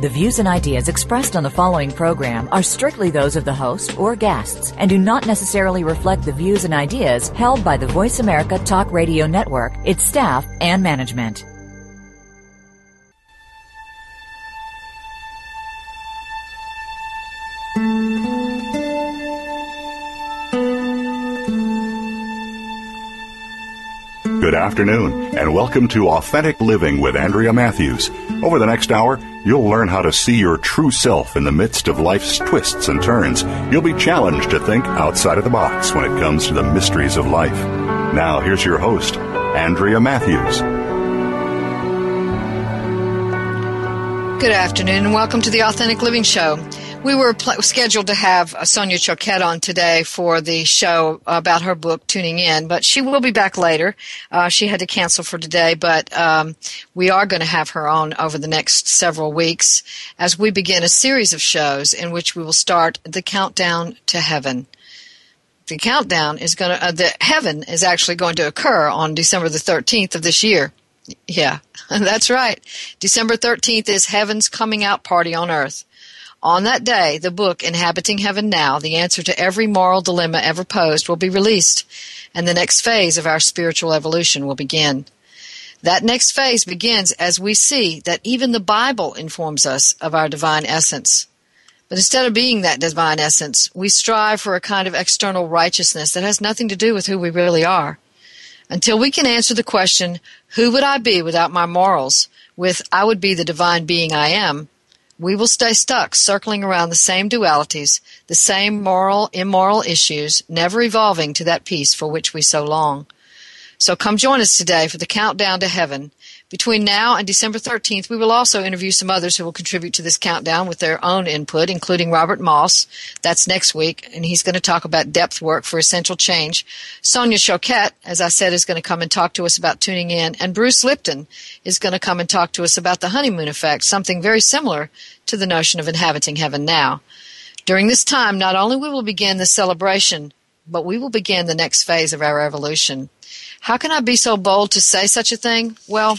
The views and ideas expressed on the following program are strictly those of the host or guests and do not necessarily reflect the views and ideas held by the Voice America Talk Radio Network, its staff, and management. Good afternoon, and welcome to Authentic Living with Andrea Matthews. Over the next hour, you'll learn how to see your true self in the midst of life's twists and turns. You'll be challenged to think outside of the box when it comes to the mysteries of life. Now, here's your host, Andrea Matthews. Good afternoon, and welcome to the Authentic Living Show. We were pl- scheduled to have uh, Sonia Choquette on today for the show about her book, Tuning In, but she will be back later. Uh, she had to cancel for today, but um, we are going to have her on over the next several weeks as we begin a series of shows in which we will start the countdown to heaven. The countdown is going to, uh, the heaven is actually going to occur on December the 13th of this year. Yeah, that's right. December 13th is heaven's coming out party on earth. On that day, the book Inhabiting Heaven Now, the answer to every moral dilemma ever posed, will be released, and the next phase of our spiritual evolution will begin. That next phase begins as we see that even the Bible informs us of our divine essence. But instead of being that divine essence, we strive for a kind of external righteousness that has nothing to do with who we really are. Until we can answer the question, who would I be without my morals, with I would be the divine being I am, we will stay stuck circling around the same dualities, the same moral, immoral issues, never evolving to that peace for which we so long. So come join us today for the countdown to heaven. Between now and December 13th, we will also interview some others who will contribute to this countdown with their own input, including Robert Moss. That's next week, and he's going to talk about depth work for essential change. Sonia Choquette, as I said, is going to come and talk to us about tuning in, and Bruce Lipton is going to come and talk to us about the honeymoon effect, something very similar to the notion of inhabiting heaven now. During this time, not only will we begin the celebration, but we will begin the next phase of our evolution. How can I be so bold to say such a thing? Well,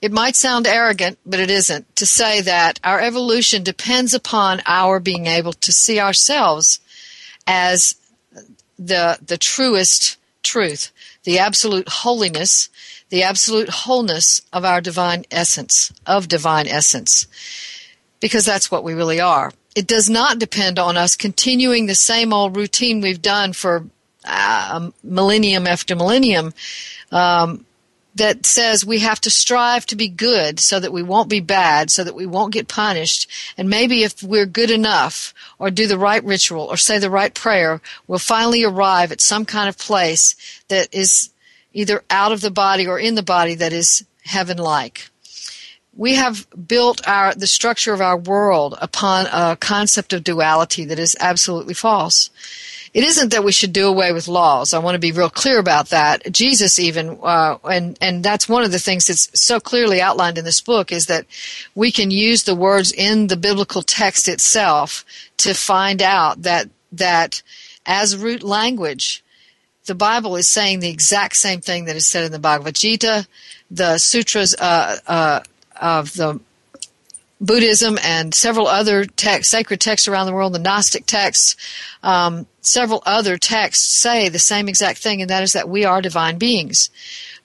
it might sound arrogant, but it isn't, to say that our evolution depends upon our being able to see ourselves as the, the truest truth, the absolute holiness, the absolute wholeness of our divine essence, of divine essence because that's what we really are. It does not depend on us continuing the same old routine we've done for uh, millennium after millennium um, that says we have to strive to be good so that we won't be bad, so that we won't get punished. And maybe if we're good enough or do the right ritual or say the right prayer, we'll finally arrive at some kind of place that is either out of the body or in the body that is heaven like we have built our the structure of our world upon a concept of duality that is absolutely false. It isn't that we should do away with laws. I want to be real clear about that. Jesus even, uh, and and that's one of the things that's so clearly outlined in this book is that we can use the words in the biblical text itself to find out that that as root language, the Bible is saying the exact same thing that is said in the Bhagavad Gita, the sutras. Uh, uh, of the Buddhism and several other texts, sacred texts around the world, the Gnostic texts, um, several other texts say the same exact thing, and that is that we are divine beings.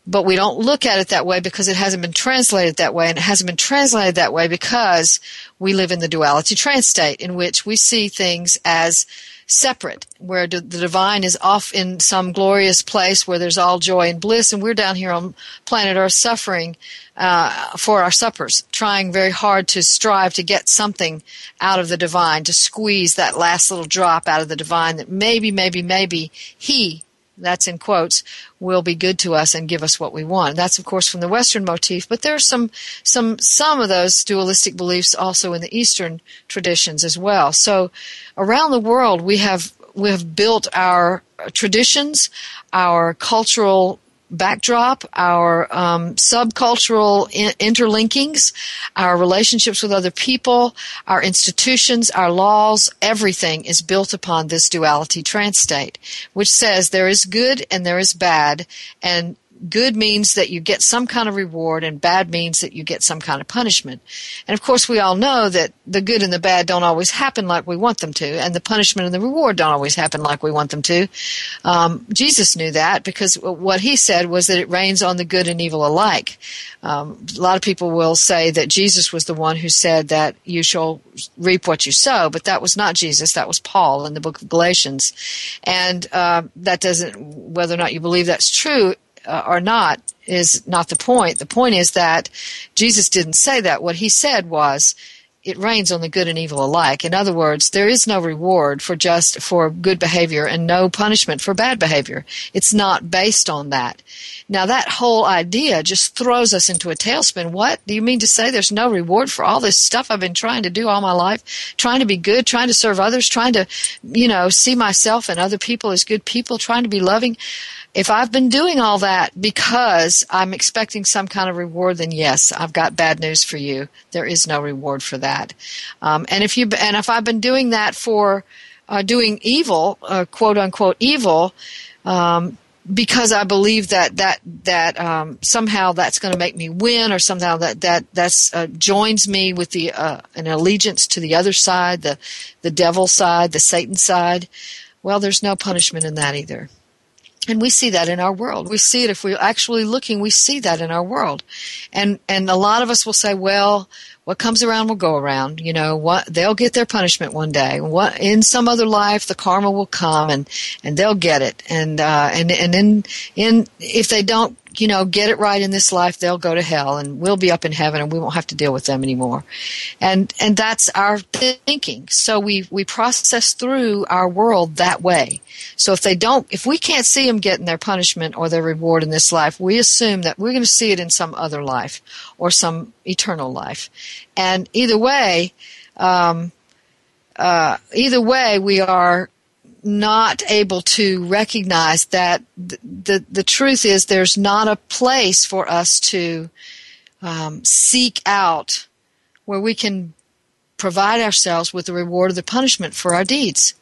But we don't look at it that way because it hasn't been translated that way, and it hasn't been translated that way because we live in the duality trance state in which we see things as separate, where the divine is off in some glorious place where there's all joy and bliss, and we're down here on planet Earth suffering uh, for our suppers, trying very hard to strive to get something out of the divine, to squeeze that last little drop out of the divine that maybe, maybe, maybe He, that's in quotes, will be good to us and give us what we want. That's of course from the Western motif, but there are some some some of those dualistic beliefs also in the Eastern traditions as well. So around the world we have we have built our traditions, our cultural backdrop, our um, subcultural in- interlinkings, our relationships with other people, our institutions, our laws, everything is built upon this duality trance state, which says there is good and there is bad, and good means that you get some kind of reward and bad means that you get some kind of punishment. And of course we all know that the good and the bad don't always happen like we want them to and the punishment and the reward don't always happen like we want them to. Um, Jesus knew that because what he said was that it rains on the good and evil alike. Um, a lot of people will say that Jesus was the one who said that you shall reap what you sow, but that was not Jesus. That was Paul in the book of Galatians. And uh, that doesn't, whether or not you believe that's true, uh, or not is not the point. The point is that Jesus didn't say that. What he said was, it rains on the good and evil alike. In other words, there is no reward for just for good behavior and no punishment for bad behavior. It's not based on that. Now that whole idea just throws us into a tailspin. What do you mean to say there's no reward for all this stuff I've been trying to do all my life? Trying to be good, trying to serve others, trying to, you know, see myself and other people as good people, trying to be loving. If I've been doing all that because I'm expecting some kind of reward, then yes, I've got bad news for you. There is no reward for that. Um, and if you and if I've been doing that for uh, doing evil, uh, quote unquote evil, um, because I believe that that that um, somehow that's going to make me win, or somehow that that that's uh, joins me with the uh, an allegiance to the other side, the the devil side, the Satan side. Well, there's no punishment in that either. And we see that in our world. We see it if we're actually looking, we see that in our world. And, and a lot of us will say, well, what comes around will go around. You know, what, they'll get their punishment one day. What, in some other life, the karma will come and, and they'll get it. And, uh, and, and in, in, if they don't you know, get it right in this life, they'll go to hell and we'll be up in heaven and we won't have to deal with them anymore. And, and that's our thinking. So we, we process through our world that way. So if they don't, if we can't see them getting their punishment or their reward in this life, we assume that we're going to see it in some other life or some eternal life. And either way, um, uh, either way, we are not able to recognize that the, the, the truth is there's not a place for us to um, seek out where we can provide ourselves with the reward or the punishment for our deeds.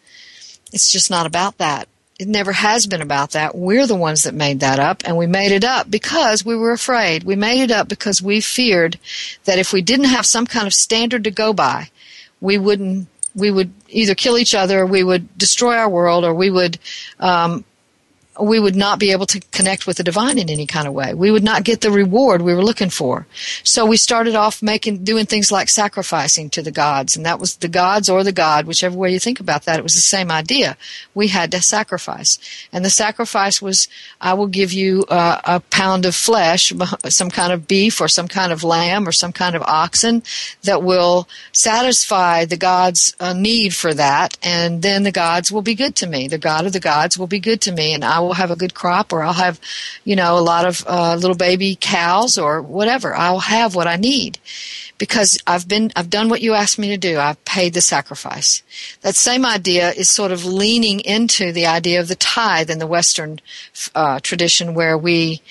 It's just not about that. It never has been about that. We're the ones that made that up, and we made it up because we were afraid. We made it up because we feared that if we didn't have some kind of standard to go by, we wouldn't we would either kill each other, we would destroy our world, or we would um, we would not be able to connect with the divine in any kind of way. We would not get the reward we were looking for. So we started off making, doing things like sacrificing to the gods, and that was the gods or the god, whichever way you think about that, it was the same idea. We had to sacrifice. And the sacrifice was, I will give you uh, a pound of flesh, some kind of beef or some kind of lamb or some kind of oxen that will satisfy the god's uh, need for that, and then the gods will be good to me. The god of the gods will be good to me, and I will will have a good crop or I'll have, you know, a lot of uh, little baby cows or whatever. I'll have what I need because I've been, I've done what you asked me to do. I've paid the sacrifice. That same idea is sort of leaning into the idea of the tithe in the Western uh, tradition where we,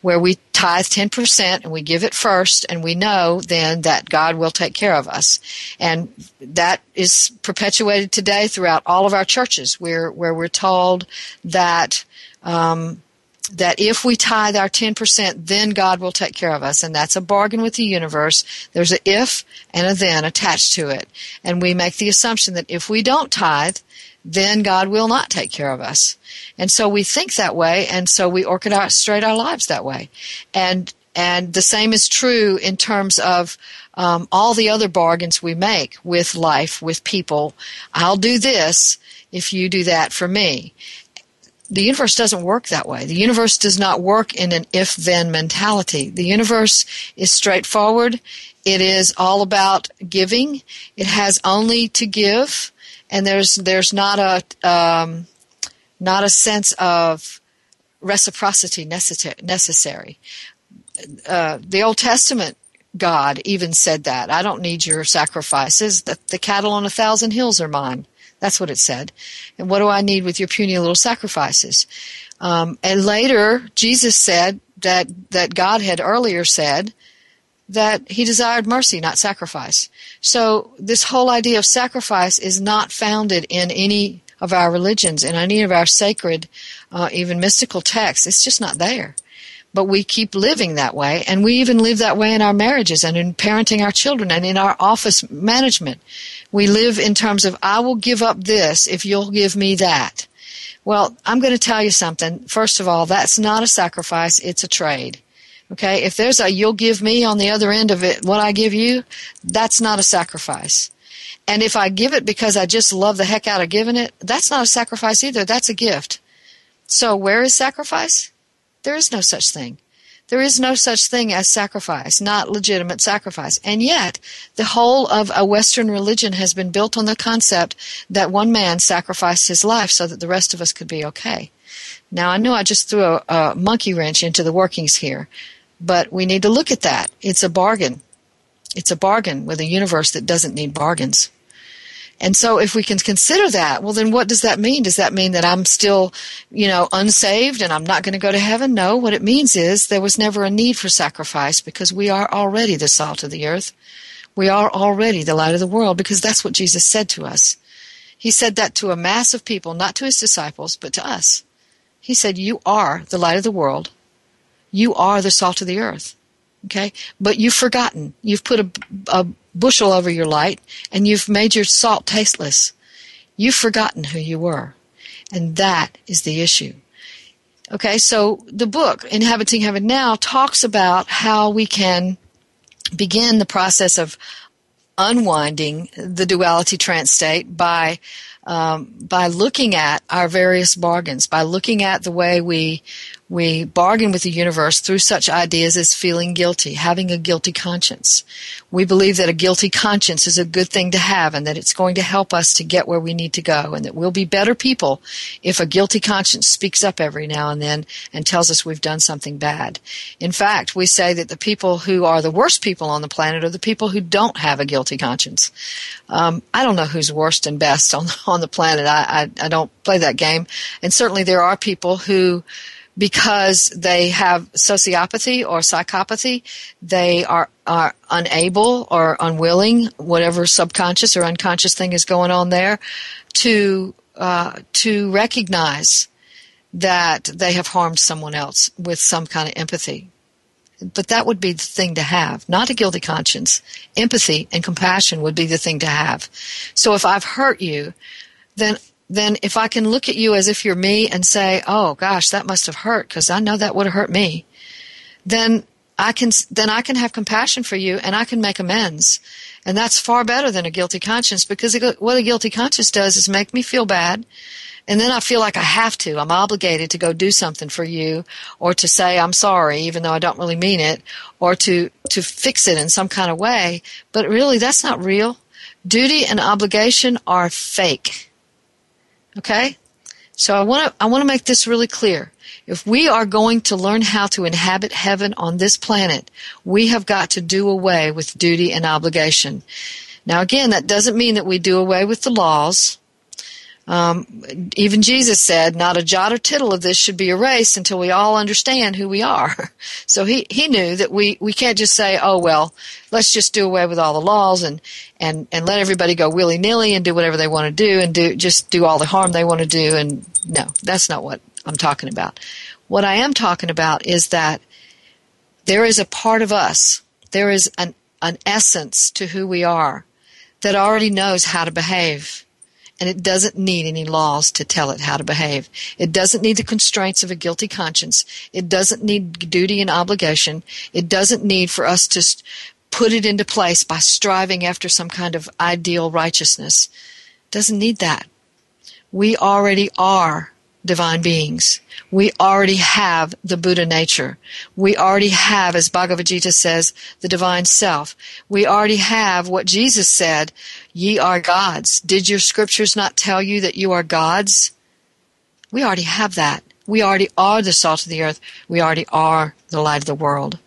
where we tithe 10% and we give it first and we know then that God will take care of us. And that is perpetuated today throughout all of our churches where, where we're told that um, that if we tithe our 10%, then God will take care of us. And that's a bargain with the universe. There's a if and a then attached to it. And we make the assumption that if we don't tithe, then God will not take care of us. And so we think that way, and so we orchestrate our lives that way. And and the same is true in terms of um, all the other bargains we make with life, with people. I'll do this if you do that for me the universe doesn't work that way. The universe does not work in an if then mentality. The universe is straightforward. It is all about giving. It has only to give, and there's there's not a um, not a sense of reciprocity necessary. Uh, the Old Testament God even said that I don't need your sacrifices. The, the cattle on a thousand hills are mine. That's what it said. And what do I need with your puny little sacrifices? Um, and later, Jesus said that, that God had earlier said that he desired mercy, not sacrifice. So this whole idea of sacrifice is not founded in any of our religions, in any of our sacred, uh, even mystical texts. It's just not there. But we keep living that way, and we even live that way in our marriages and in parenting our children and in our office management. We live in terms of, I will give up this if you'll give me that. Well, I'm going to tell you something. First of all, that's not a sacrifice, it's a trade. Okay, if there's a you'll give me on the other end of it what I give you, that's not a sacrifice. And if I give it because I just love the heck out of giving it, that's not a sacrifice either. That's a gift. So where is sacrifice? There is no such thing. There is no such thing as sacrifice, not legitimate sacrifice. And yet, the whole of a Western religion has been built on the concept that one man sacrificed his life so that the rest of us could be okay. Now, I know I just threw a, a monkey wrench into the workings here, but we need to look at that. It's a bargain. It's a bargain with a universe that doesn't need bargains. And so if we can consider that, well then what does that mean? Does that mean that I'm still, you know, unsaved and I'm not going to go to heaven? No, what it means is there was never a need for sacrifice because we are already the salt of the earth. We are already the light of the world because that's what Jesus said to us. He said that to a mass of people, not to his disciples, but to us. He said, you are the light of the world. You are the salt of the earth. Okay? But you've forgotten. You've put a, a bushel over your light and you've made your salt tasteless. You've forgotten who you were. And that is the issue. Okay, so the book, Inhabiting Heaven Now, talks about how we can begin the process of unwinding the duality trance state by um, by looking at our various bargains, by looking at the way we we bargain with the universe through such ideas as feeling guilty, having a guilty conscience. We believe that a guilty conscience is a good thing to have and that it's going to help us to get where we need to go and that we'll be better people if a guilty conscience speaks up every now and then and tells us we've done something bad. In fact, we say that the people who are the worst people on the planet are the people who don't have a guilty conscience. Um, I don't know who's worst and best on, on the planet. I, I, I don't play that game. And certainly there are people who because they have sociopathy or psychopathy, they are, are unable or unwilling, whatever subconscious or unconscious thing is going on there, to uh, to recognize that they have harmed someone else with some kind of empathy. But that would be the thing to have, not a guilty conscience. Empathy and compassion would be the thing to have. So if I've hurt you, then then if I can look at you as if you're me and say, "Oh gosh, that must have hurt because I know that would have hurt me," then I can then I can have compassion for you and I can make amends. And that's far better than a guilty conscience because what a guilty conscience does is make me feel bad. And then I feel like I have to. I'm obligated to go do something for you or to say I'm sorry even though I don't really mean it or to to fix it in some kind of way. But really that's not real. Duty and obligation are fake Okay? So I want to I want to make this really clear. If we are going to learn how to inhabit heaven on this planet, we have got to do away with duty and obligation. Now again, that doesn't mean that we do away with the laws. Um, even Jesus said, not a jot or tittle of this should be erased until we all understand who we are. So he, he knew that we, we can't just say, oh, well, let's just do away with all the laws and, and, and let everybody go willy nilly and do whatever they want to do and do, just do all the harm they want to do. And no, that's not what I'm talking about. What I am talking about is that there is a part of us, there is an, an essence to who we are that already knows how to behave and it doesn't need any laws to tell it how to behave. It doesn't need the constraints of a guilty conscience. It doesn't need duty and obligation. It doesn't need for us to put it into place by striving after some kind of ideal righteousness. It doesn't need that. We already are divine beings. We already have the Buddha nature. We already have, as Bhagavad Gita says, the divine self. We already have what Jesus said, ye are gods. Did your scriptures not tell you that you are gods? We already have that. We already are the salt of the earth. We already are the light of the world.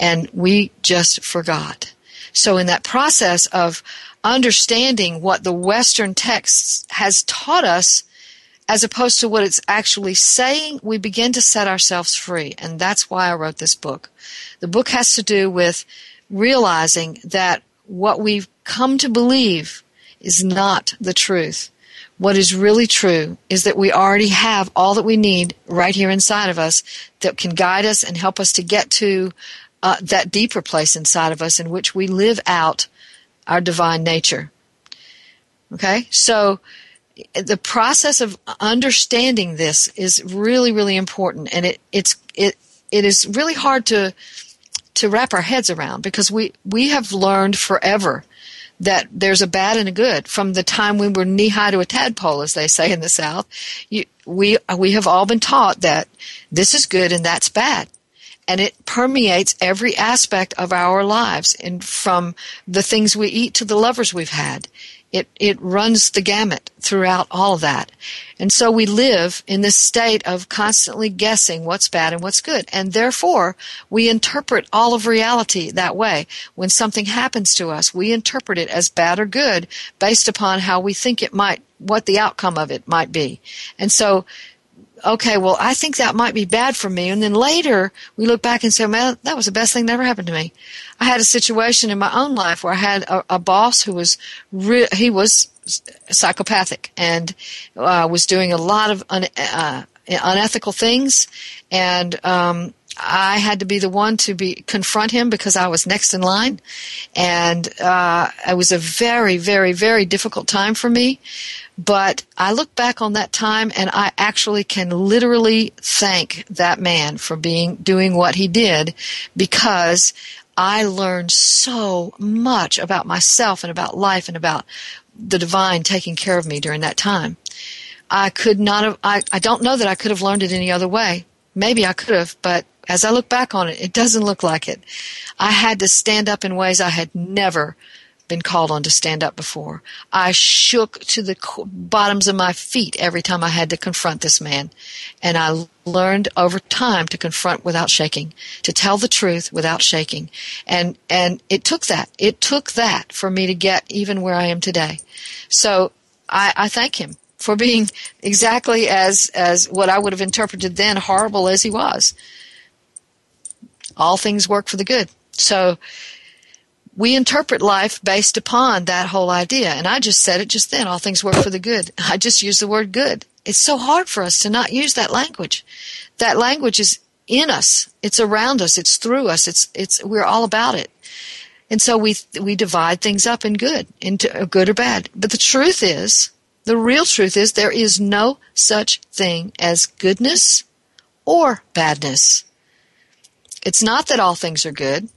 And we just forgot. So in that process of understanding what the Western texts has taught us, as opposed to what it's actually saying, we begin to set ourselves free. And that's why I wrote this book. The book has to do with realizing that what we've come to believe is not the truth. What is really true is that we already have all that we need right here inside of us that can guide us and help us to get to uh, that deeper place inside of us in which we live out our divine nature. Okay? So, the process of understanding this is really, really important, and it, it's it it is really hard to to wrap our heads around because we we have learned forever that there's a bad and a good from the time we were knee high to a tadpole, as they say in the South. You, we we have all been taught that this is good and that's bad, and it permeates every aspect of our lives, and from the things we eat to the lovers we've had. It, it runs the gamut throughout all of that. And so we live in this state of constantly guessing what's bad and what's good. And therefore, we interpret all of reality that way. When something happens to us, we interpret it as bad or good based upon how we think it might, what the outcome of it might be. And so okay, well, I think that might be bad for me. And then later we look back and say, man, that was the best thing that ever happened to me. I had a situation in my own life where I had a, a boss who was, re- he was psychopathic and uh, was doing a lot of un- uh, unethical things. And, um, I had to be the one to be confront him because I was next in line, and uh, it was a very, very, very difficult time for me. But I look back on that time and I actually can literally thank that man for being, doing what he did because I learned so much about myself and about life and about the divine taking care of me during that time. I could not have, I, I don't know that I could have learned it any other way. Maybe I could have, but as I look back on it, it doesn't look like it. I had to stand up in ways I had never been called on to stand up before. I shook to the bottoms of my feet every time I had to confront this man. And I learned over time to confront without shaking, to tell the truth without shaking. And, and it took that. It took that for me to get even where I am today. So I, I thank him for being exactly as, as what I would have interpreted then horrible as he was. All things work for the good. So, we interpret life based upon that whole idea. And I just said it just then. All things work for the good. I just used the word good. It's so hard for us to not use that language. That language is in us. It's around us. It's through us. It's, it's, we're all about it. And so we, we divide things up in good, into good or bad. But the truth is, the real truth is there is no such thing as goodness or badness. It's not that all things are good.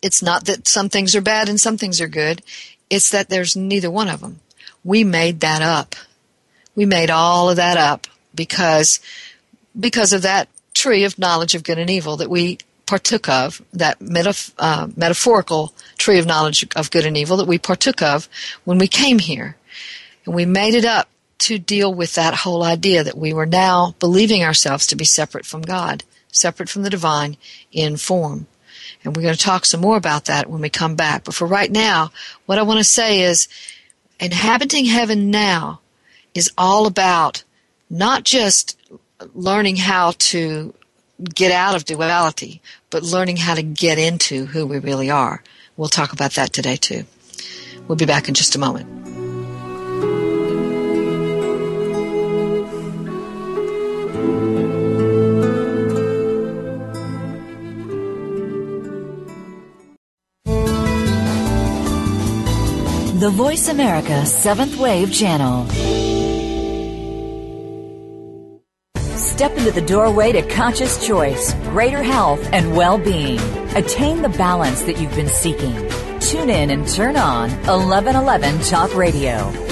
It's not that some things are bad and some things are good. It's that there's neither one of them. We made that up. We made all of that up because, because of that tree of knowledge of good and evil that we partook of, that metaf- uh, metaphorical tree of knowledge of good and evil that we partook of when we came here. And we made it up to deal with that whole idea that we were now believing ourselves to be separate from God, separate from the divine in form. And we're going to talk some more about that when we come back. But for right now, what I want to say is inhabiting heaven now is all about not just learning how to get out of duality, but learning how to get into who we really are. We'll talk about that today too. We'll be back in just a moment. The Voice America Seventh Wave Channel. Step into the doorway to conscious choice, greater health, and well being. Attain the balance that you've been seeking. Tune in and turn on 1111 Talk Radio.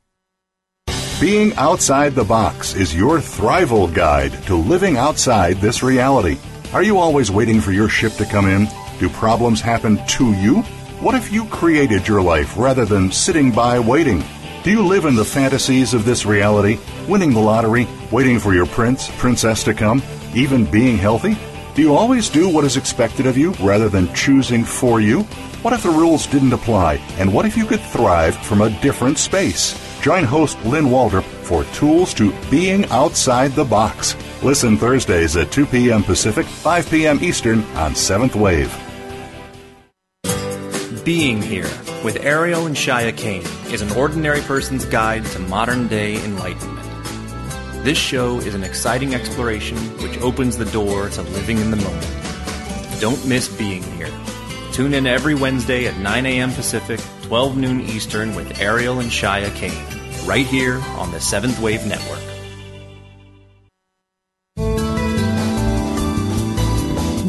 Being outside the box is your thrival guide to living outside this reality. Are you always waiting for your ship to come in? Do problems happen to you? What if you created your life rather than sitting by waiting? Do you live in the fantasies of this reality, winning the lottery, waiting for your prince, princess to come, even being healthy? Do you always do what is expected of you rather than choosing for you? What if the rules didn't apply? And what if you could thrive from a different space? Join host Lynn Walter for Tools to Being Outside the Box. Listen Thursdays at 2 p.m. Pacific, 5 p.m. Eastern on 7th Wave. Being Here with Ariel and Shya Kane is an ordinary person's guide to modern day enlightenment. This show is an exciting exploration which opens the door to living in the moment. Don't miss Being Here. Tune in every Wednesday at 9 a.m. Pacific, 12 noon Eastern with Ariel and Shya Kane, right here on the Seventh Wave Network.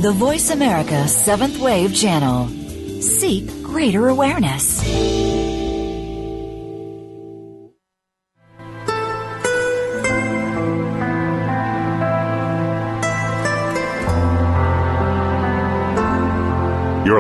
The Voice America Seventh Wave Channel. Seek greater awareness.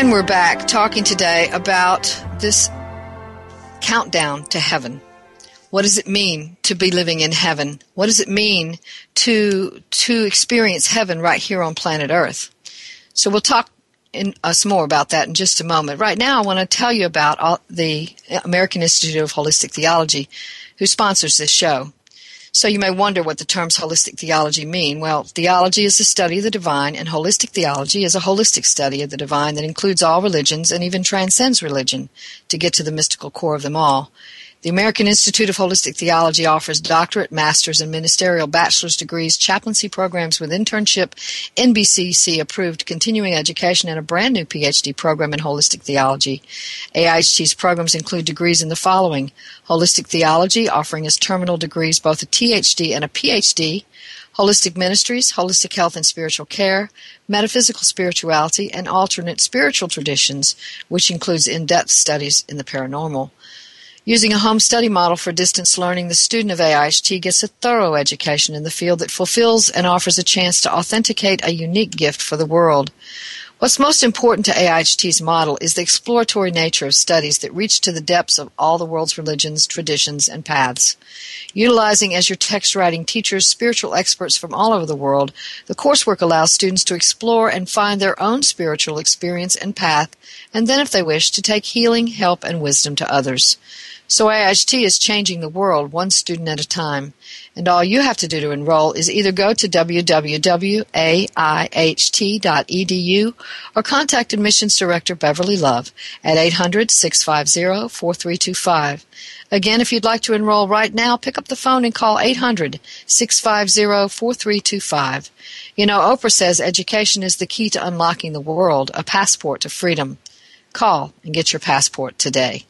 And we're back talking today about this countdown to heaven. What does it mean to be living in heaven? What does it mean to to experience heaven right here on planet Earth? So we'll talk in, us more about that in just a moment. Right now, I want to tell you about all, the American Institute of Holistic Theology, who sponsors this show. So you may wonder what the terms holistic theology mean. Well, theology is the study of the divine, and holistic theology is a holistic study of the divine that includes all religions and even transcends religion to get to the mystical core of them all. The American Institute of Holistic Theology offers doctorate, master's, and ministerial bachelor's degrees, chaplaincy programs with internship, NBCC approved continuing education, and a brand new PhD program in holistic theology. AIHT's programs include degrees in the following Holistic Theology, offering as terminal degrees both a THD and a PhD, Holistic Ministries, Holistic Health and Spiritual Care, Metaphysical Spirituality, and Alternate Spiritual Traditions, which includes in depth studies in the paranormal. Using a home study model for distance learning, the student of AIHT gets a thorough education in the field that fulfills and offers a chance to authenticate a unique gift for the world. What's most important to AIHT's model is the exploratory nature of studies that reach to the depths of all the world's religions, traditions, and paths. Utilizing as your text writing teachers spiritual experts from all over the world, the coursework allows students to explore and find their own spiritual experience and path, and then, if they wish, to take healing, help, and wisdom to others. So AIHT is changing the world one student at a time. And all you have to do to enroll is either go to www.aiht.edu or contact Admissions Director Beverly Love at 800-650-4325. Again, if you'd like to enroll right now, pick up the phone and call 800-650-4325. You know, Oprah says education is the key to unlocking the world, a passport to freedom. Call and get your passport today.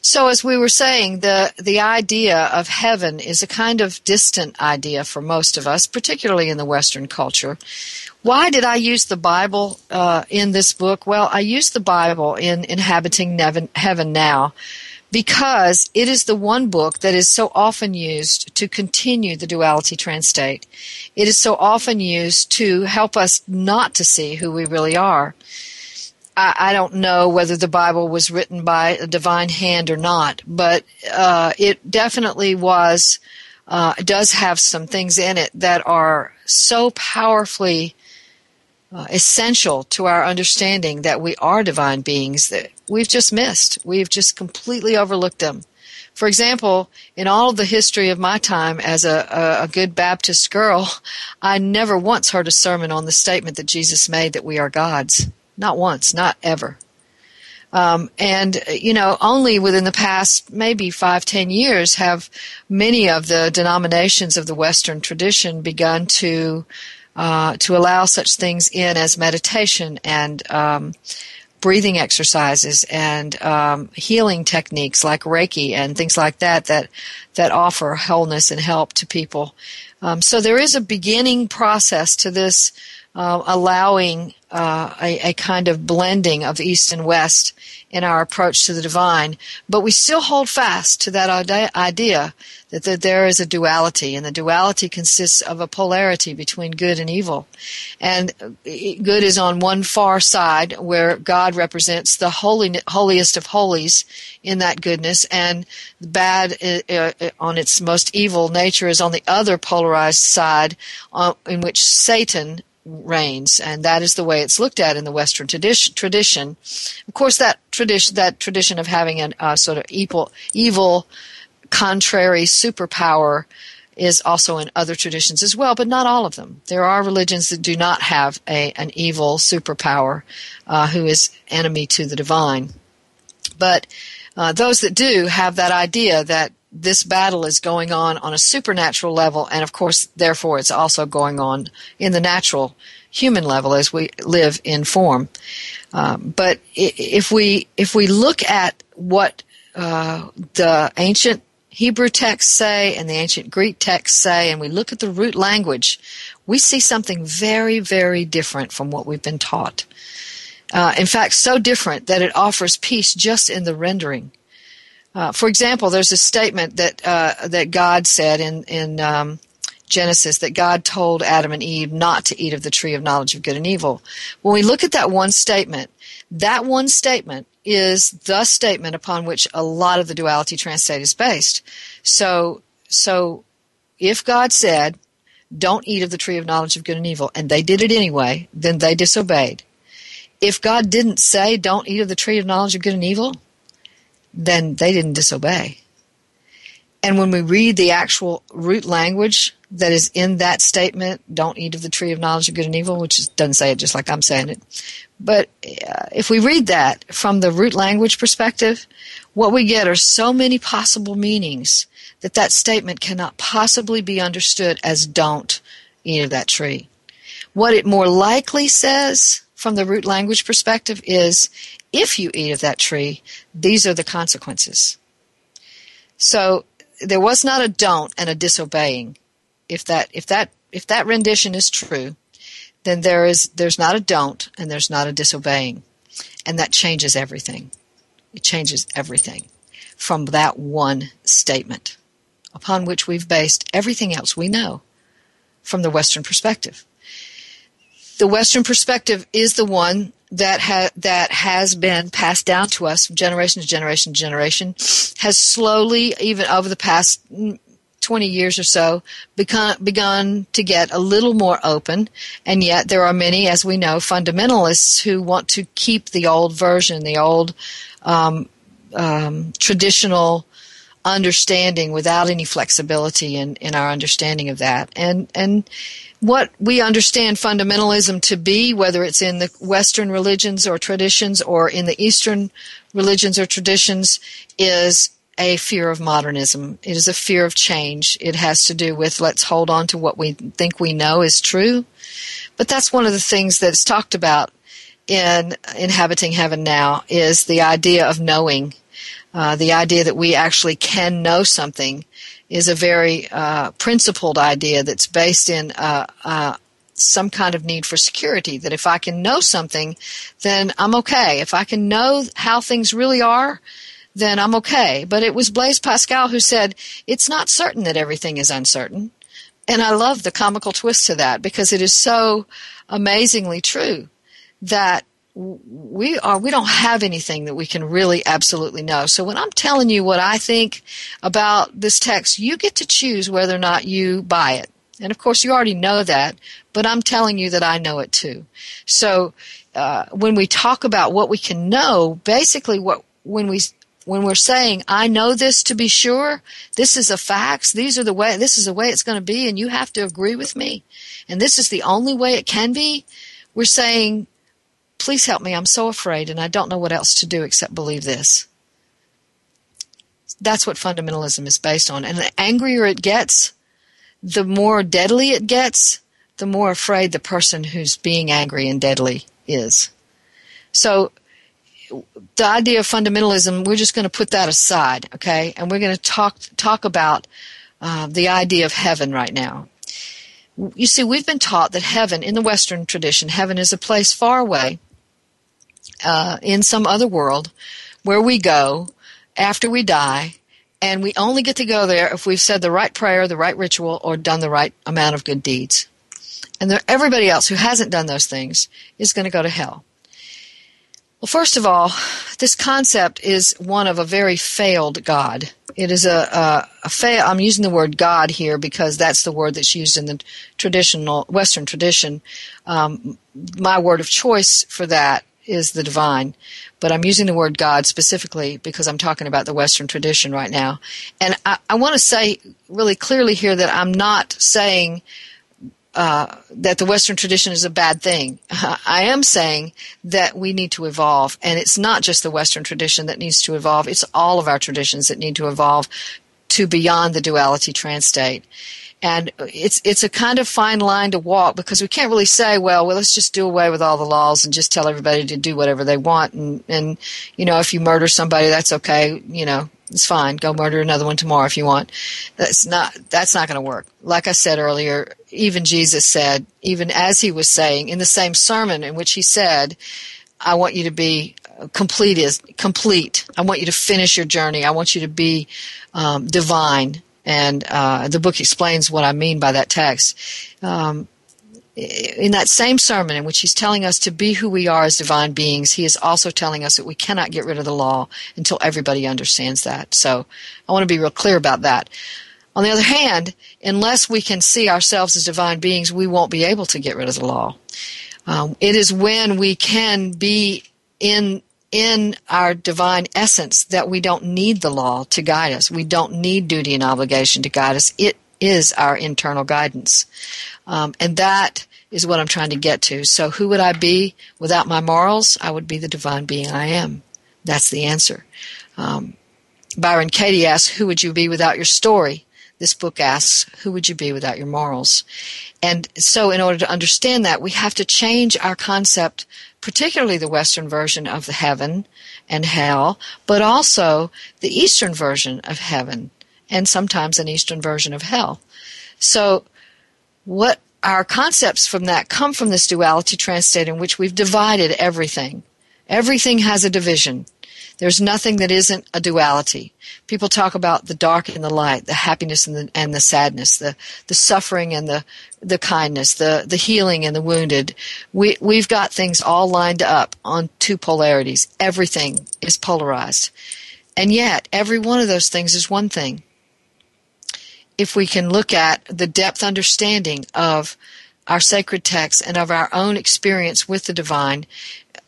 So, as we were saying, the, the idea of heaven is a kind of distant idea for most of us, particularly in the Western culture. Why did I use the Bible uh, in this book? Well, I used the Bible in Inhabiting Heaven Now because it is the one book that is so often used to continue the duality trance state. It is so often used to help us not to see who we really are. I, I don't know whether the Bible was written by a divine hand or not, but uh, it definitely was. Uh, does have some things in it that are so powerfully uh, essential to our understanding that we are divine beings that we've just missed. We've just completely overlooked them. For example, in all of the history of my time as a, a, a, good Baptist girl, I never once heard a sermon on the statement that Jesus made that we are gods. Not once, not ever. Um, and you know, only within the past maybe five, ten years have many of the denominations of the Western tradition begun to uh, to allow such things in as meditation and um, breathing exercises and um, healing techniques like Reiki and things like that that that offer wholeness and help to people. Um, so there is a beginning process to this, uh, allowing uh, a, a, kind of blending of East and West in our approach to the divine, but we still hold fast to that idea that, that there is a duality, and the duality consists of a polarity between good and evil. And good is on one far side, where God represents the holy, holiest of holies in that goodness, and bad uh, uh, on its most evil nature is on the other polarized side, uh, in which Satan reigns, and that is the way it's looked at in the Western tradition. Of course, that tradition, that tradition of having a uh, sort of evil, evil contrary superpower is also in other traditions as well, but not all of them. There are religions that do not have a, an evil superpower uh, who is enemy to the divine. But uh, those that do have that idea that this battle is going on on a supernatural level, and of course, therefore, it's also going on in the natural human level as we live in form. Um, but if we if we look at what uh, the ancient Hebrew texts say and the ancient Greek texts say, and we look at the root language, we see something very, very different from what we've been taught. Uh, in fact, so different that it offers peace just in the rendering. Uh, for example, there's a statement that uh, that God said in in um, Genesis that God told Adam and Eve not to eat of the tree of knowledge of good and evil. When we look at that one statement, that one statement is the statement upon which a lot of the duality trance state is based. So, so if God said, don't eat of the tree of knowledge of good and evil, and they did it anyway, then they disobeyed. If God didn't say, don't eat of the tree of knowledge of good and evil, then they didn't disobey. And when we read the actual root language that is in that statement, don't eat of the tree of knowledge of good and evil, which is, doesn't say it just like I'm saying it. But uh, if we read that from the root language perspective, what we get are so many possible meanings that that statement cannot possibly be understood as don't eat of that tree. What it more likely says from the root language perspective is if you eat of that tree, these are the consequences. So there was not a don't and a disobeying if that if that if that rendition is true, then there is there's not a don't and there's not a disobeying. And that changes everything. It changes everything from that one statement upon which we've based everything else we know from the Western perspective. The Western perspective is the one that ha- that has been passed down to us from generation to generation to generation, has slowly, even over the past 20 years or so begun, begun to get a little more open, and yet there are many, as we know, fundamentalists who want to keep the old version, the old um, um, traditional understanding without any flexibility in, in our understanding of that. And, and what we understand fundamentalism to be, whether it's in the Western religions or traditions or in the Eastern religions or traditions, is a fear of modernism. It is a fear of change. It has to do with let's hold on to what we think we know is true. But that's one of the things that's talked about in inhabiting heaven now is the idea of knowing. Uh, the idea that we actually can know something is a very uh, principled idea that's based in uh, uh some kind of need for security. That if I can know something, then I'm okay. If I can know how things really are, then I'm okay. But it was Blaise Pascal who said, it's not certain that everything is uncertain. And I love the comical twist to that because it is so amazingly true that we are we don't have anything that we can really absolutely know. So when I'm telling you what I think about this text, you get to choose whether or not you buy it. And of course, you already know that, but I'm telling you that I know it too. So uh, when we talk about what we can know, basically, what when we when we're saying, I know this to be sure, this is a fact, these are the way, this is the way it's going to be, and you have to agree with me, and this is the only way it can be, we're saying, please help me. I'm so afraid and I don't know what else to do except believe this. That's what fundamentalism is based on. And the angrier it gets, the more deadly it gets, the more afraid the person who's being angry and deadly is. So the idea of fundamentalism, we're just going to put that aside, okay? And we're going to talk talk about uh, the idea of heaven right now. You see, we've been taught that heaven, in the Western tradition, heaven is a place far away uh, in some other world where we go after we die, and we only get to go there if we've said the right prayer, the right ritual, or done the right amount of good deeds. And there, everybody else who hasn't done those things is going to go to hell. Well, first of all, this concept is one of a very failed God. It is a, a, a fail. I'm using the word God here because that's the word that's used in the traditional Western tradition. Um, my word of choice for that is the divine, but I'm using the word God specifically because I'm talking about the Western tradition right now. And I, I want to say really clearly here that I'm not saying uh, that the Western tradition is a bad thing. I am saying that we need to evolve, and it's not just the Western tradition that needs to evolve, it's all of our traditions that need to evolve to beyond the duality trance state. And it's it's a kind of fine line to walk because we can't really say, well, well, let's just do away with all the laws and just tell everybody to do whatever they want. And and you know, if you murder somebody, that's okay. You know, it's fine. Go murder another one tomorrow if you want. That's not that's not going to work. Like I said earlier, even Jesus said, even as he was saying in the same sermon in which he said, "I want you to be complete is complete. I want you to finish your journey. I want you to be um, divine." And uh, the book explains what I mean by that text. Um, in that same sermon in which he's telling us to be who we are as divine beings, he is also telling us that we cannot get rid of the law until everybody understands that. So I want to be real clear about that. On the other hand, unless we can see ourselves as divine beings, we won't be able to get rid of the law. Um, it is when we can be in in our divine essence that we don't need the law to guide us. We don't need duty and obligation to guide us. It is our internal guidance. Um, and that is what I'm trying to get to. So, who would I be without my morals? I would be the divine being I am. That's the answer. Um, Byron Katie asks, Who would you be without your story? This book asks, Who would you be without your morals? And so, in order to understand that, we have to change our concept, particularly the Western version of the heaven and hell, but also the Eastern version of heaven and sometimes an Eastern version of hell. So, what our concepts from that come from this duality trance state in which we've divided everything. Everything has a division. There's nothing that isn't a duality. People talk about the dark and the light, the happiness and the, and the sadness, the, the suffering and the, the kindness, the, the healing and the wounded. We, we've got things all lined up on two polarities. Everything is polarized. And yet, every one of those things is one thing if we can look at the depth understanding of our sacred texts and of our own experience with the divine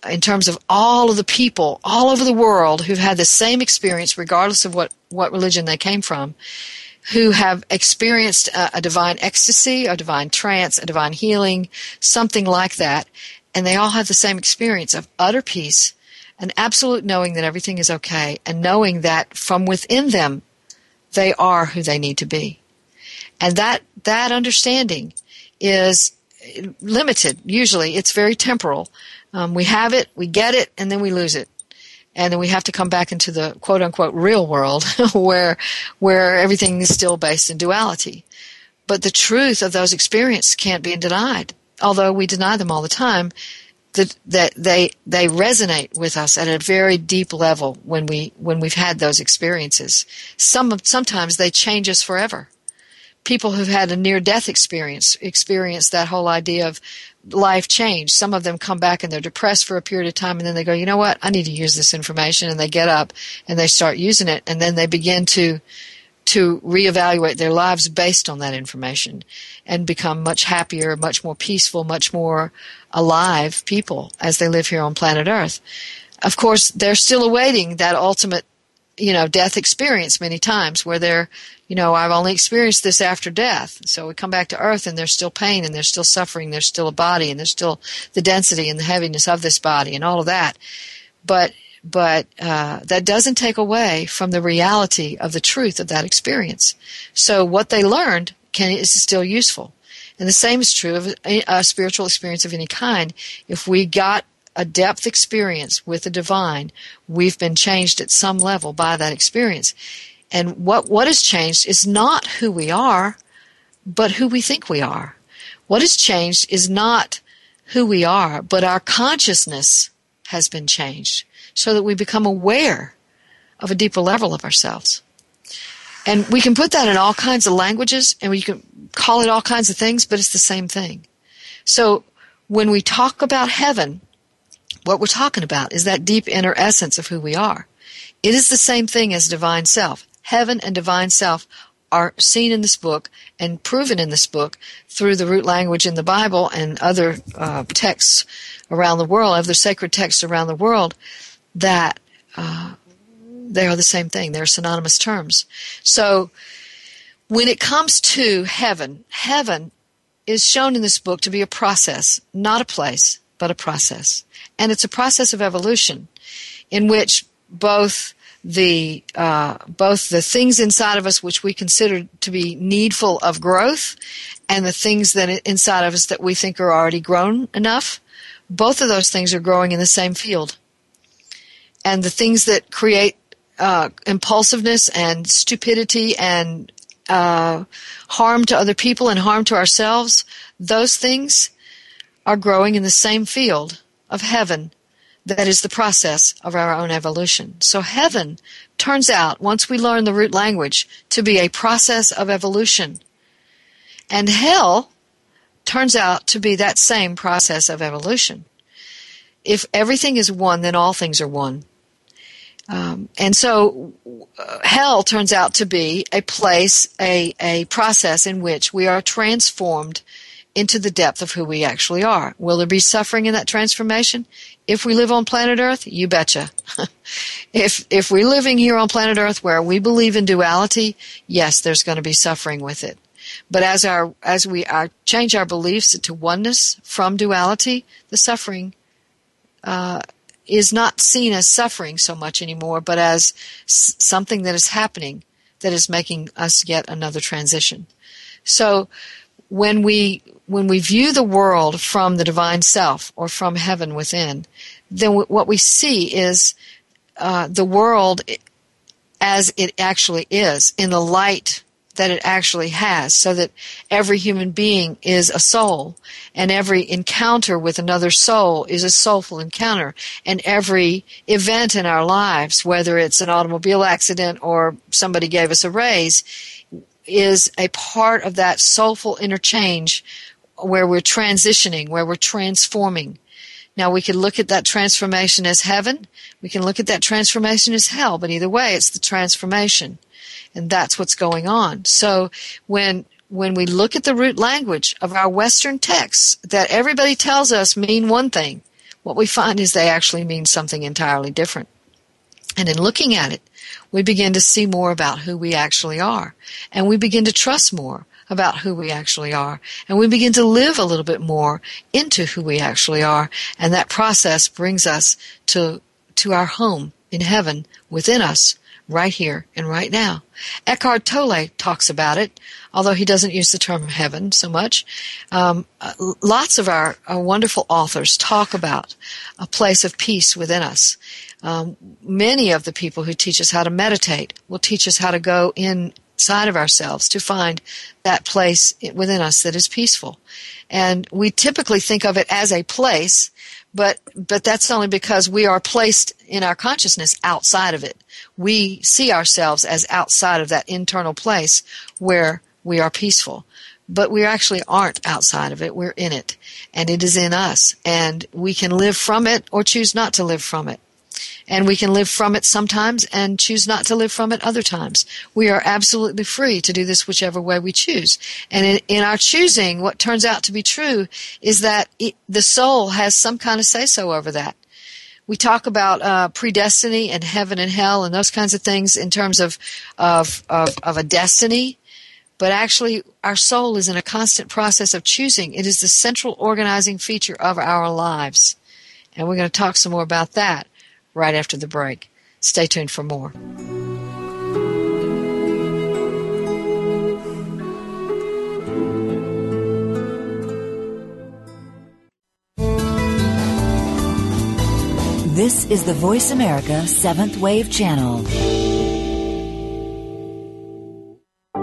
in terms of all of the people all over the world who've had the same experience regardless of what, what religion they came from who have experienced a, a divine ecstasy a divine trance a divine healing something like that and they all have the same experience of utter peace and absolute knowing that everything is okay and knowing that from within them they are who they need to be and that, that understanding is limited. Usually it's very temporal. Um, we have it, we get it, and then we lose it. And then we have to come back into the quote unquote real world where, where everything is still based in duality. But the truth of those experiences can't be denied. Although we deny them all the time, that, that they, they resonate with us at a very deep level when we, when we've had those experiences. Some, sometimes they change us forever people who've had a near death experience experience that whole idea of life change. Some of them come back and they're depressed for a period of time and then they go, you know what? I need to use this information and they get up and they start using it and then they begin to to reevaluate their lives based on that information and become much happier, much more peaceful, much more alive people as they live here on planet Earth. Of course, they're still awaiting that ultimate you know, death experience many times where they're, you know, I've only experienced this after death. So we come back to earth and there's still pain and there's still suffering, there's still a body and there's still the density and the heaviness of this body and all of that. But but uh, that doesn't take away from the reality of the truth of that experience. So what they learned can is still useful, and the same is true of a, a spiritual experience of any kind. If we got a depth experience with the divine, we've been changed at some level by that experience. And what, what has changed is not who we are, but who we think we are. What has changed is not who we are, but our consciousness has been changed so that we become aware of a deeper level of ourselves. And we can put that in all kinds of languages and we can call it all kinds of things, but it's the same thing. So when we talk about heaven, what we're talking about is that deep inner essence of who we are. It is the same thing as divine self. Heaven and divine self are seen in this book and proven in this book through the root language in the Bible and other uh, texts around the world, other sacred texts around the world that uh, they are the same thing. They're synonymous terms. So when it comes to heaven, heaven is shown in this book to be a process, not a place, but a process. And it's a process of evolution in which both the uh, both the things inside of us which we consider to be needful of growth and the things that inside of us that we think are already grown enough both of those things are growing in the same field and the things that create uh, impulsiveness and stupidity and uh, harm to other people and harm to ourselves, those things are growing in the same field of heaven that is the process of our own evolution. So heaven turns out, once we learn the root language, to be a process of evolution. And hell turns out to be that same process of evolution. If everything is one, then all things are one. Um, and so uh, hell turns out to be a place, a, a process in which we are transformed into the depth of who we actually are. Will there be suffering in that transformation? If we live on planet Earth, you betcha. if if we're living here on planet Earth where we believe in duality, yes, there's going to be suffering with it. But as our as we our, change our beliefs to oneness from duality, the suffering uh, is not seen as suffering so much anymore, but as s- something that is happening that is making us get another transition. So when we when we view the world from the divine self or from heaven within, then w- what we see is uh, the world as it actually is in the light that it actually has, so that every human being is a soul, and every encounter with another soul is a soulful encounter, and every event in our lives, whether it's an automobile accident or somebody gave us a raise, is a part of that soulful interchange where we're transitioning, where we're transforming. Now we can look at that transformation as heaven, we can look at that transformation as hell, but either way, it's the transformation and that's what's going on. So when when we look at the root language of our Western texts that everybody tells us mean one thing, what we find is they actually mean something entirely different. And in looking at it, we begin to see more about who we actually are. And we begin to trust more about who we actually are. And we begin to live a little bit more into who we actually are. And that process brings us to, to our home in heaven within us right here and right now. Eckhart Tolle talks about it, although he doesn't use the term heaven so much. Um, uh, lots of our, our, wonderful authors talk about a place of peace within us. Um, many of the people who teach us how to meditate will teach us how to go inside of ourselves to find that place within us that is peaceful. And we typically think of it as a place, but but that's only because we are placed in our consciousness outside of it we see ourselves as outside of that internal place where we are peaceful. But we actually aren't outside of it. We're in it. And it is in us. And we can live from it or choose not to live from it. And we can live from it sometimes and choose not to live from it other times. We are absolutely free to do this whichever way we choose. And in, in our choosing, what turns out to be true is that it, the soul has some kind of say so over that we talk about uh, predestiny and heaven and hell and those kinds of things in terms of, of, of, of a destiny. But actually, our soul is in a constant process of choosing. It is the central organizing feature of our lives. And we're going to talk some more about that right after the break. Stay tuned for more. This is the Voice America Seventh Wave Channel.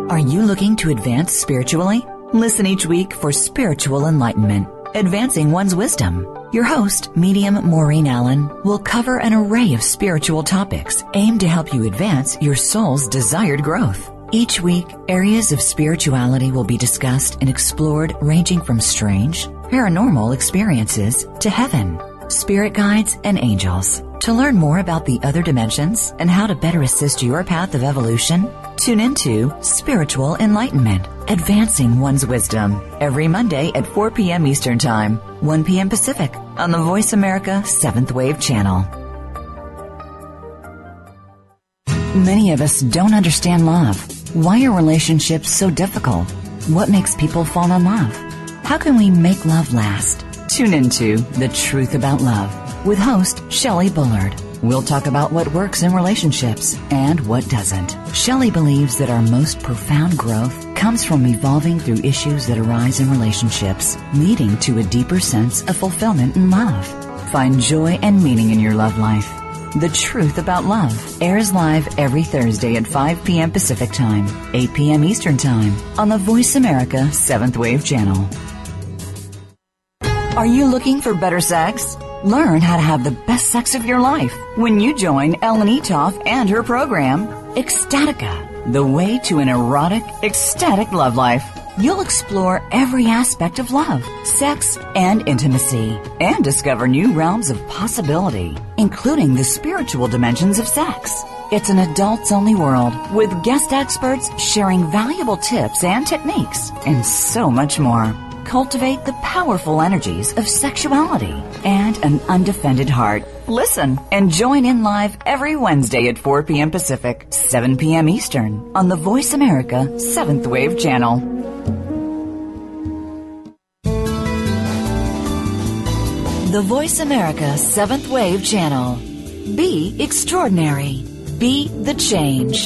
Are you looking to advance spiritually? Listen each week for spiritual enlightenment, advancing one's wisdom. Your host, medium Maureen Allen, will cover an array of spiritual topics aimed to help you advance your soul's desired growth. Each week, areas of spirituality will be discussed and explored ranging from strange, paranormal experiences to heaven spirit guides, and angels. To learn more about the other dimensions and how to better assist your path of evolution, tune into Spiritual Enlightenment, Advancing One's Wisdom, every Monday at 4 p.m. Eastern Time, 1 p.m. Pacific, on the Voice America 7th Wave Channel. Many of us don't understand love. Why are relationships so difficult? What makes people fall in love? How can we make love last? Tune into The Truth About Love with host Shelley Bullard. We'll talk about what works in relationships and what doesn't. Shelley believes that our most profound growth comes from evolving through issues that arise in relationships, leading to a deeper sense of fulfillment and love. Find joy and meaning in your love life. The Truth About Love airs live every Thursday at 5 p.m. Pacific Time, 8 p.m. Eastern Time on the Voice America 7th Wave channel. Are you looking for better sex? Learn how to have the best sex of your life when you join Ellen Eatough and her program, Ecstatica, the way to an erotic, ecstatic love life. You'll explore every aspect of love, sex, and intimacy, and discover new realms of possibility, including the spiritual dimensions of sex. It's an adults only world with guest experts sharing valuable tips and techniques, and so much more cultivate the powerful energies of sexuality and an undefended heart. Listen and join in live every Wednesday at 4 p.m. Pacific, 7 p.m. Eastern on the Voice America 7th Wave channel. The Voice America 7th Wave channel. Be extraordinary. Be the change.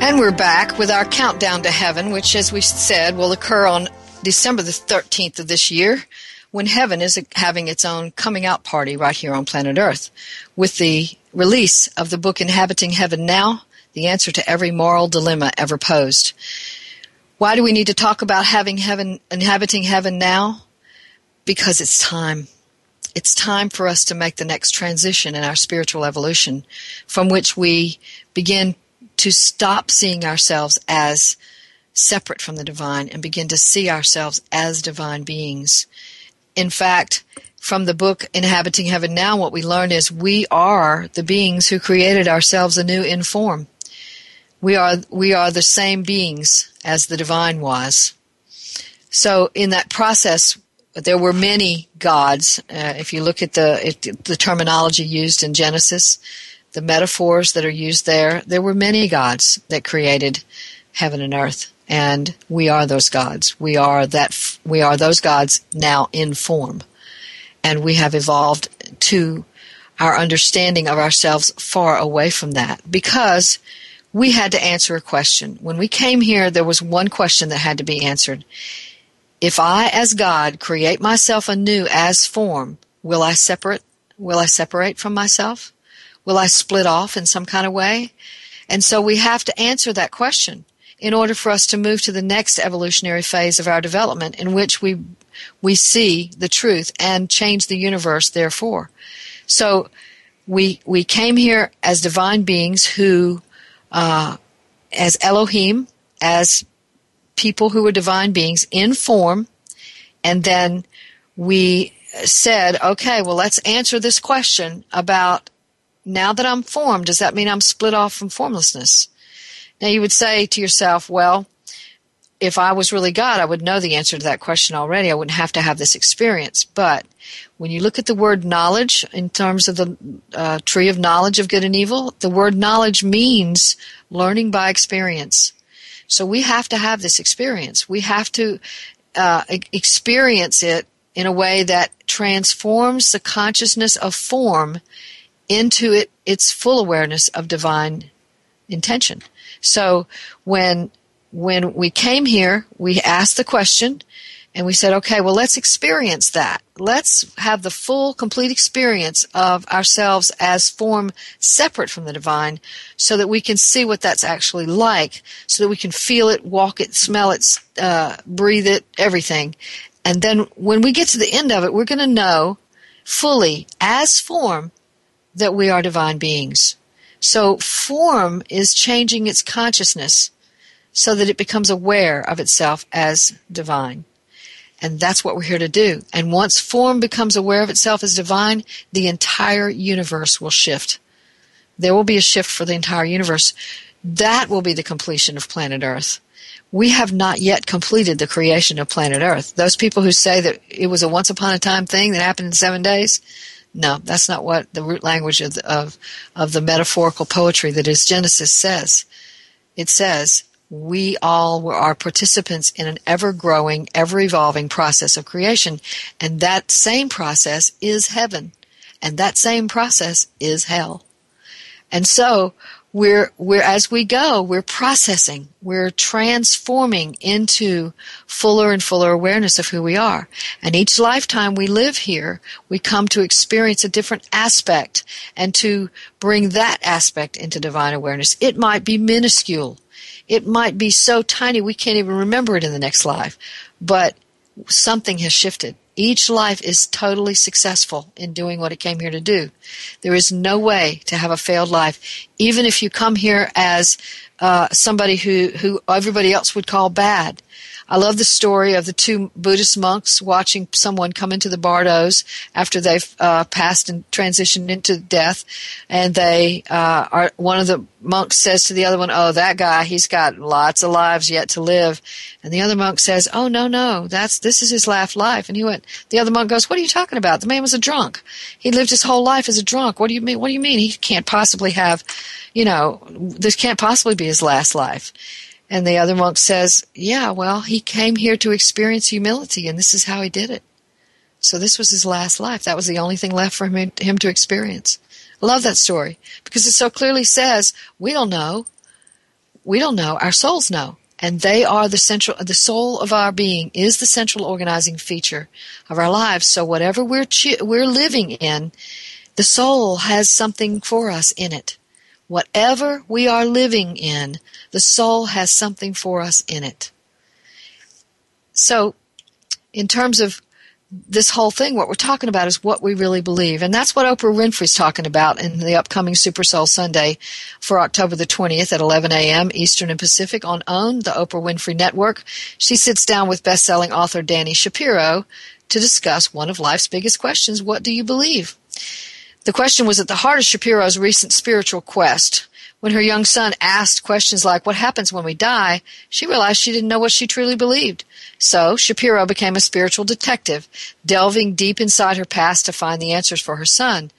And we're back with our countdown to heaven, which, as we said, will occur on December the 13th of this year when heaven is having its own coming out party right here on planet Earth with the release of the book Inhabiting Heaven Now, the answer to every moral dilemma ever posed. Why do we need to talk about having heaven, inhabiting heaven now? Because it's time. It's time for us to make the next transition in our spiritual evolution from which we begin to stop seeing ourselves as separate from the divine and begin to see ourselves as divine beings. In fact, from the book Inhabiting Heaven Now, what we learn is we are the beings who created ourselves anew in form. We are, we are the same beings as the divine was. So in that process, there were many gods. Uh, if you look at the, the terminology used in Genesis, the metaphors that are used there, there were many gods that created heaven and earth, and we are those gods. We are that. We are those gods now in form, and we have evolved to our understanding of ourselves far away from that because we had to answer a question. When we came here, there was one question that had to be answered. If I, as God, create myself anew as form, will I separate? Will I separate from myself? Will I split off in some kind of way? And so we have to answer that question in order for us to move to the next evolutionary phase of our development in which we we see the truth and change the universe therefore. So we we came here as divine beings who uh, as Elohim, as people who were divine beings in form, and then we said, okay, well, let's answer this question about now that I'm formed, does that mean I'm split off from formlessness? Now you would say to yourself, well, if I was really God, I would know the answer to that question already. I wouldn't have to have this experience. But when you look at the word knowledge in terms of the uh, tree of knowledge of good and evil, the word knowledge means learning by experience. So we have to have this experience. We have to uh, experience it in a way that transforms the consciousness of form into it, its full awareness of divine intention. So when when we came here, we asked the question and we said, okay, well, let's experience that. Let's have the full, complete experience of ourselves as form separate from the divine so that we can see what that's actually like, so that we can feel it, walk it, smell it, uh, breathe it, everything. And then when we get to the end of it, we're going to know fully as form that we are divine beings. So form is changing its consciousness so that it becomes aware of itself as divine. And that's what we're here to do. And once form becomes aware of itself as divine, the entire universe will shift. There will be a shift for the entire universe. That will be the completion of planet Earth. We have not yet completed the creation of planet Earth. Those people who say that it was a once upon a time thing that happened in seven days, no, that's not what the root language of the, of, of the metaphorical poetry that is Genesis says. It says, we all were, are participants in an ever growing, ever evolving process of creation. And that same process is heaven. And that same process is hell. And so we're, we're, as we go, we're processing, we're transforming into fuller and fuller awareness of who we are. And each lifetime we live here, we come to experience a different aspect and to bring that aspect into divine awareness. It might be minuscule. It might be so tiny we can't even remember it in the next life. But something has shifted. Each life is totally successful in doing what it came here to do. There is no way to have a failed life, even if you come here as uh, somebody who, who everybody else would call bad. I love the story of the two Buddhist monks watching someone come into the bardos after they've uh, passed and transitioned into death, and they uh, are. One of the monks says to the other one, "Oh, that guy, he's got lots of lives yet to live," and the other monk says, "Oh, no, no, that's this is his last life." And he went. The other monk goes, "What are you talking about? The man was a drunk. He lived his whole life as a drunk. What do you mean? What do you mean? He can't possibly have, you know, this can't possibly be his last life." And the other monk says, Yeah, well, he came here to experience humility, and this is how he did it. So this was his last life. That was the only thing left for him, him to experience. I love that story because it so clearly says we don't know. We don't know. Our souls know. And they are the central, the soul of our being is the central organizing feature of our lives. So whatever we're, we're living in, the soul has something for us in it. Whatever we are living in, the soul has something for us in it. So, in terms of this whole thing, what we're talking about is what we really believe. And that's what Oprah Winfrey's talking about in the upcoming Super Soul Sunday for October the 20th at 11 a.m. Eastern and Pacific on OWN, the Oprah Winfrey Network. She sits down with best-selling author Dani Shapiro to discuss one of life's biggest questions, what do you believe? The question was at the heart of Shapiro's recent spiritual quest. When her young son asked questions like, What happens when we die? she realized she didn't know what she truly believed. So Shapiro became a spiritual detective, delving deep inside her past to find the answers for her son.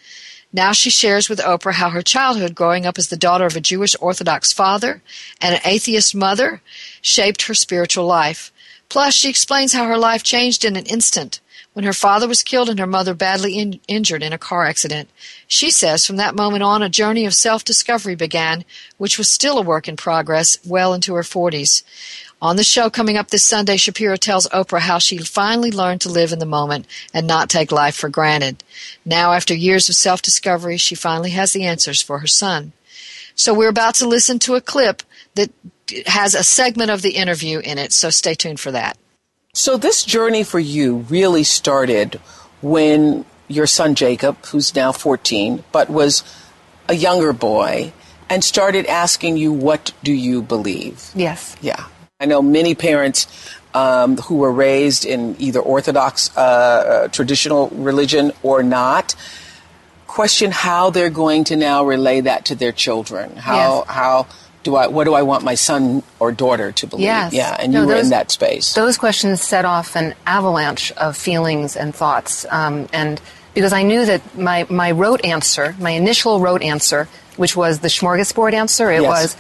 Now she shares with Oprah how her childhood growing up as the daughter of a Jewish Orthodox father and an atheist mother shaped her spiritual life. Plus, she explains how her life changed in an instant when her father was killed and her mother badly in- injured in a car accident. She says from that moment on, a journey of self discovery began, which was still a work in progress well into her 40s. On the show coming up this Sunday, Shapiro tells Oprah how she finally learned to live in the moment and not take life for granted. Now, after years of self discovery, she finally has the answers for her son. So, we're about to listen to a clip that has a segment of the interview in it, so stay tuned for that. So, this journey for you really started when your son Jacob, who's now 14, but was a younger boy, and started asking you, What do you believe? Yes. Yeah. I know many parents um, who were raised in either Orthodox uh, uh, traditional religion or not question how they're going to now relay that to their children. How Yes. how do I what do I want my son or daughter to believe? Yes. Yeah, and No, you were in that space. Those questions set off an avalanche of feelings and thoughts. Um, and because I knew that my, my rote answer, my initial rote answer, which was the smorgasbord answer, it Yes. was,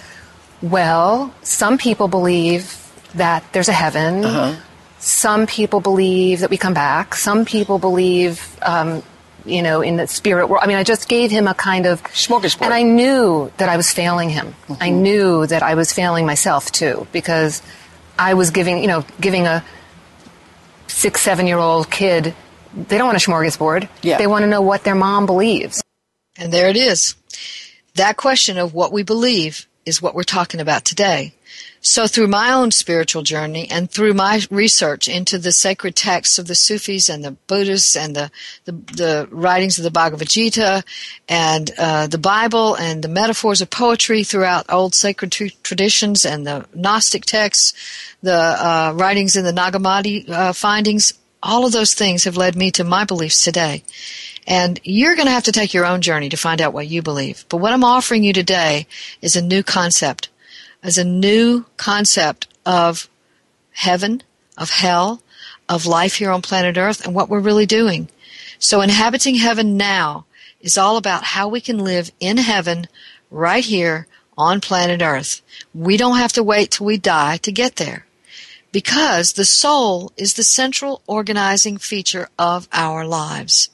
well, some people believe that there's a heaven. Uh-huh. Some people believe that we come back. Some people believe, um, you know, in the spirit world. I mean, I just gave him a kind of Smorgasbord. And I knew that I was failing him. I mm-hmm. knew that I was failing myself too, because I was giving, you know, giving a six, seven year old kid. They don't want a smorgasbord. Yeah. They want to know what their mom believes. And there it is. That question of what we believe is what we're talking about today. So through my own spiritual journey and through my research into the sacred texts of the Sufis and the Buddhists and the, the, the writings of the Bhagavad Gita and uh, the Bible and the metaphors of poetry throughout old sacred tr- traditions and the Gnostic texts, the uh, writings in the Nag Hammadi uh, findings, all of those things have led me to my beliefs today. And you're going to have to take your own journey to find out what you believe. But what I'm offering you today is a new concept, as a new concept of heaven, of hell, of life here on planet Earth, and what we're really doing. So inhabiting heaven now is all about how we can live in heaven right here on planet Earth. We don't have to wait till we die to get there because the soul is the central organizing feature of our lives.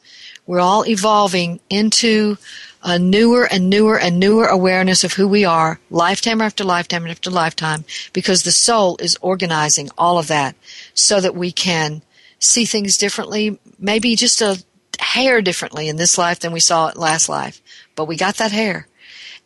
We're all evolving into a newer and newer and newer awareness of who we are, lifetime after lifetime after lifetime, because the soul is organizing all of that so that we can see things differently, maybe just a hair differently in this life than we saw it last life. But we got that hair.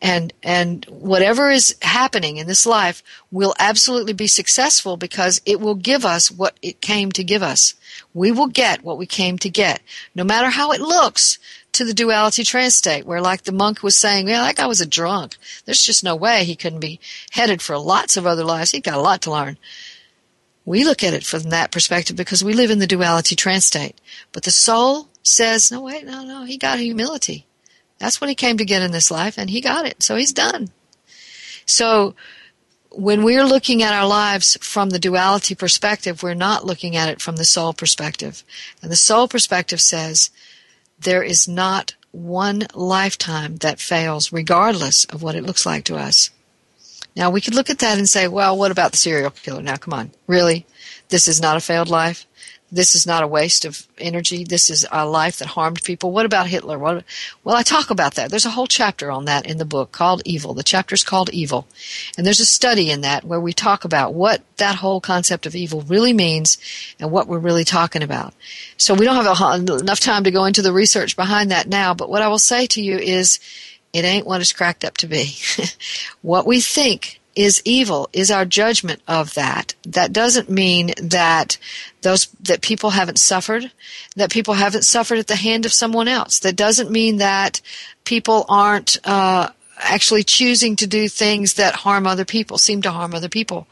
And and whatever is happening in this life will absolutely be successful because it will give us what it came to give us. We will get what we came to get. No matter how it looks to the duality trance state where like the monk was saying yeah that guy was a drunk there's just no way he couldn't be headed for lots of other lives he got a lot to learn we look at it from that perspective because we live in the duality trance state but the soul says no wait no no he got humility that's what he came to get in this life, and he got it. So he's done. So when we're looking at our lives from the duality perspective, we're not looking at it from the soul perspective. And the soul perspective says there is not one lifetime that fails, regardless of what it looks like to us. Now, we could look at that and say, well, what about the serial killer? Now, come on. Really? This is not a failed life? This is not a waste of energy. This is a life that harmed people. What about Hitler? What, well, I talk about that. There's a whole chapter on that in the book called Evil. The chapter's called Evil. And there's a study in that where we talk about what that whole concept of evil really means and what we're really talking about. So we don't have a, enough time to go into the research behind that now, but what I will say to you is it ain't what it's cracked up to be. what we think is evil is our judgment of that. That doesn't mean that those that people haven't suffered, that people haven't suffered at the hand of someone else. That doesn't mean that people aren't uh, actually choosing to do things that harm other people, seem to harm other people.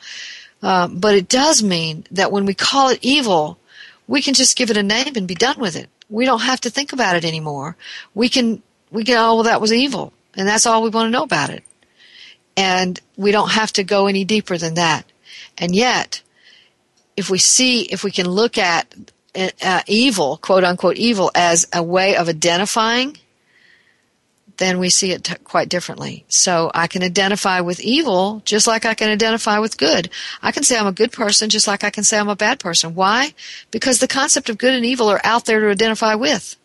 Uh, but it does mean that when we call it evil, we can just give it a name and be done with it. We don't have to think about it anymore. We can we can oh well that was evil, and that's all we want to know about it and we don't have to go any deeper than that. And yet, if we see, if we can look at uh, evil, quote unquote evil, as a way of identifying then we see it t- quite differently. So I can identify with evil just like I can identify with good. I can say I'm a good person just like I can say I'm a bad person. Why? Because the concept of good and evil are out there to identify with.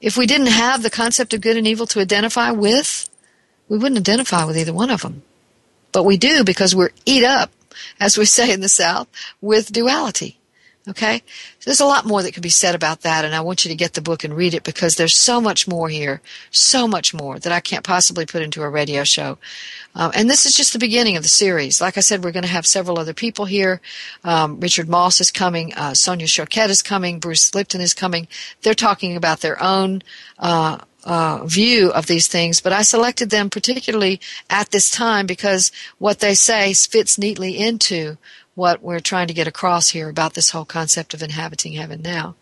If we didn't have the concept of good and evil to identify with, we wouldn't identify with either one of them. But we do because we're eat up, as we say in the South, with duality. Okay? There's a lot more that could be said about that, and I want you to get the book and read it because there's so much more here, so much more that I can't possibly put into a radio show. Um, and this is just the beginning of the series. Like I said, we're going to have several other people here. Um, Richard Moss is coming, uh, Sonia Choquette is coming, Bruce Lipton is coming. They're talking about their own uh, uh, view of these things, but I selected them particularly at this time because what they say fits neatly into what we're trying to get across here about this whole concept of inhabiting heaven now.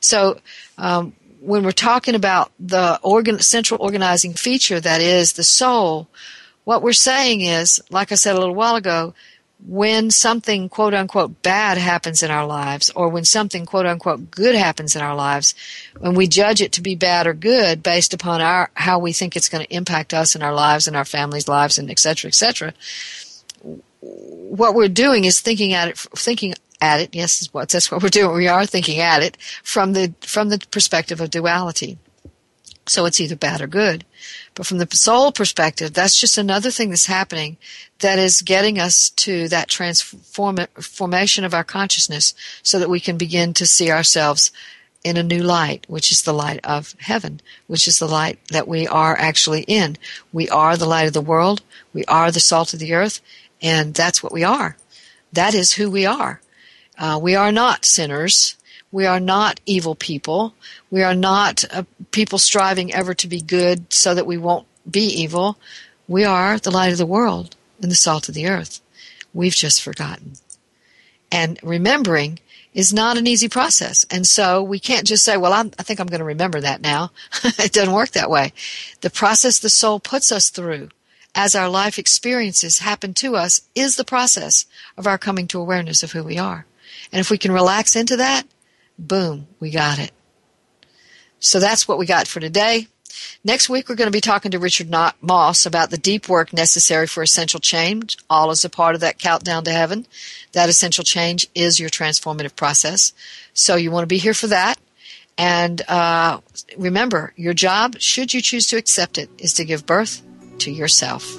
So, um, when we're talking about the organ, central organizing feature that is the soul, what we're saying is, like I said a little while ago, when something quote unquote bad happens in our lives, or when something quote unquote good happens in our lives, when we judge it to be bad or good based upon our how we think it's going to impact us and our lives and our families' lives and et cetera, et cetera, what we're doing is thinking at it, thinking at it. Yes, what? that's what we're doing. We are thinking at it from the from the perspective of duality. So it's either bad or good. But from the soul perspective, that's just another thing that's happening that is getting us to that transformation of our consciousness so that we can begin to see ourselves in a new light, which is the light of heaven, which is the light that we are actually in. We are the light of the world. We are the salt of the earth. And that's what we are. That is who we are. Uh, we are not sinners. We are not evil people. We are not uh, people striving ever to be good so that we won't be evil. We are the light of the world and the salt of the earth. We've just forgotten. And remembering is not an easy process. And so we can't just say, well, I'm, i think I'm going to remember that now. it doesn't work that way. The process the soul puts us through as our life experiences happen to us is the process of our coming to awareness of who we are. And if we can relax into that, boom, we got it. So that's what we got for today. Next week, we're going to be talking to Richard Moss about the deep work necessary for essential change, all as a part of that countdown to heaven. That essential change is your transformative process. So you want to be here for that. And uh, remember, your job, should you choose to accept it, is to give birth to yourself.